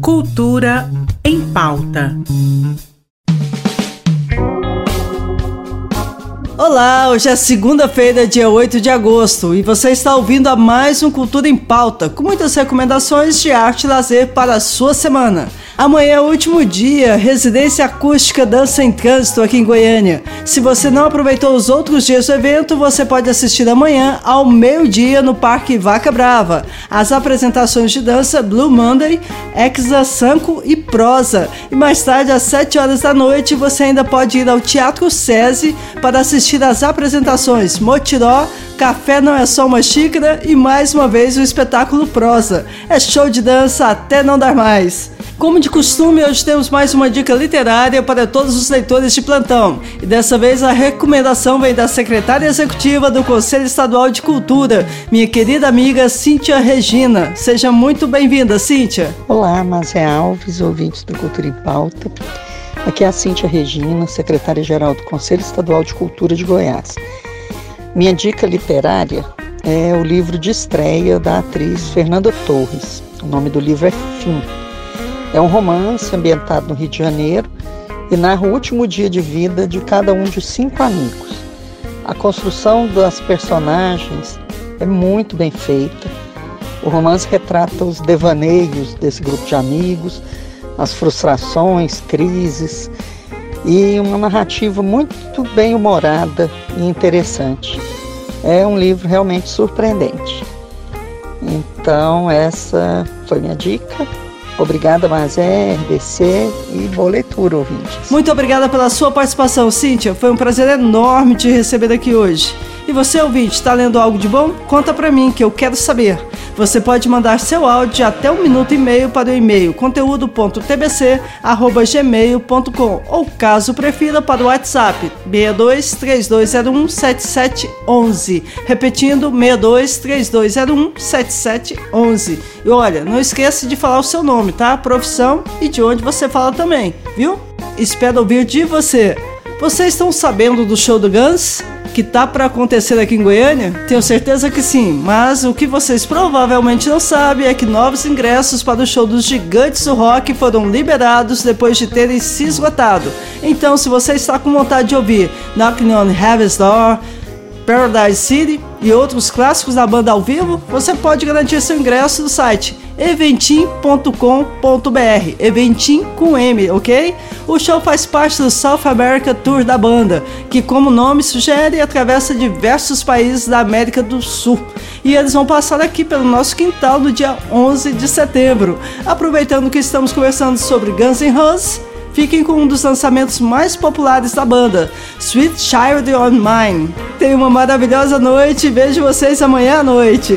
Cultura em pauta. Olá, hoje é segunda-feira, dia 8 de agosto, e você está ouvindo a mais um Cultura em Pauta, com muitas recomendações de arte e lazer para a sua semana. Amanhã é o último dia, residência acústica Dança em Trânsito aqui em Goiânia. Se você não aproveitou os outros dias do evento, você pode assistir amanhã ao meio-dia no Parque Vaca Brava. As apresentações de dança Blue Monday, Exa Sanco e Prosa. E mais tarde, às 7 horas da noite, você ainda pode ir ao Teatro SESI para assistir às apresentações Motiró, Café não é só uma xícara e mais uma vez o espetáculo Prosa. É show de dança até não dar mais. Como de costume, hoje temos mais uma dica literária para todos os leitores de plantão. E dessa vez a recomendação vem da secretária executiva do Conselho Estadual de Cultura, minha querida amiga Cíntia Regina. Seja muito bem-vinda, Cíntia. Olá, Mazé Alves, ouvintes do Cultura em Pauta. Aqui é a Cíntia Regina, secretária-geral do Conselho Estadual de Cultura de Goiás. Minha dica literária é o livro de estreia da atriz Fernanda Torres. O nome do livro é Fim é um romance ambientado no Rio de Janeiro e narra o último dia de vida de cada um de cinco amigos. A construção das personagens é muito bem feita. O romance retrata os devaneios desse grupo de amigos, as frustrações, crises e uma narrativa muito bem humorada e interessante. É um livro realmente surpreendente. Então, essa foi minha dica. Obrigada, Mazé, RBC e boa leitura, ouvintes. Muito obrigada pela sua participação, Cíntia. Foi um prazer enorme te receber aqui hoje. E você, ouvinte, está lendo algo de bom? Conta para mim, que eu quero saber. Você pode mandar seu áudio de até um minuto e meio para o e-mail conteúdo.tbc.gmail.com ou, caso prefira, para o WhatsApp 62 3201 7711. Repetindo, 62 3201 7711. E olha, não esqueça de falar o seu nome, tá? Profissão e de onde você fala também, viu? Espero ouvir de você. Vocês estão sabendo do show do Guns? Que tá para acontecer aqui em Goiânia? Tenho certeza que sim, mas o que vocês provavelmente não sabem é que novos ingressos para o show dos Gigantes do Rock foram liberados depois de terem se esgotado. Então, se você está com vontade de ouvir Knocking on Heaven's Door, Paradise City e outros clássicos da banda ao vivo, você pode garantir seu ingresso no site eventim.com.br. Eventim com M, ok? O show faz parte do South America Tour da banda, que, como o nome sugere, atravessa diversos países da América do Sul. E eles vão passar aqui pelo nosso quintal no dia 11 de setembro. Aproveitando que estamos conversando sobre Guns N' Roses, fiquem com um dos lançamentos mais populares da banda, Sweet Child on Mine. Tenha uma maravilhosa noite e vejo vocês amanhã à noite.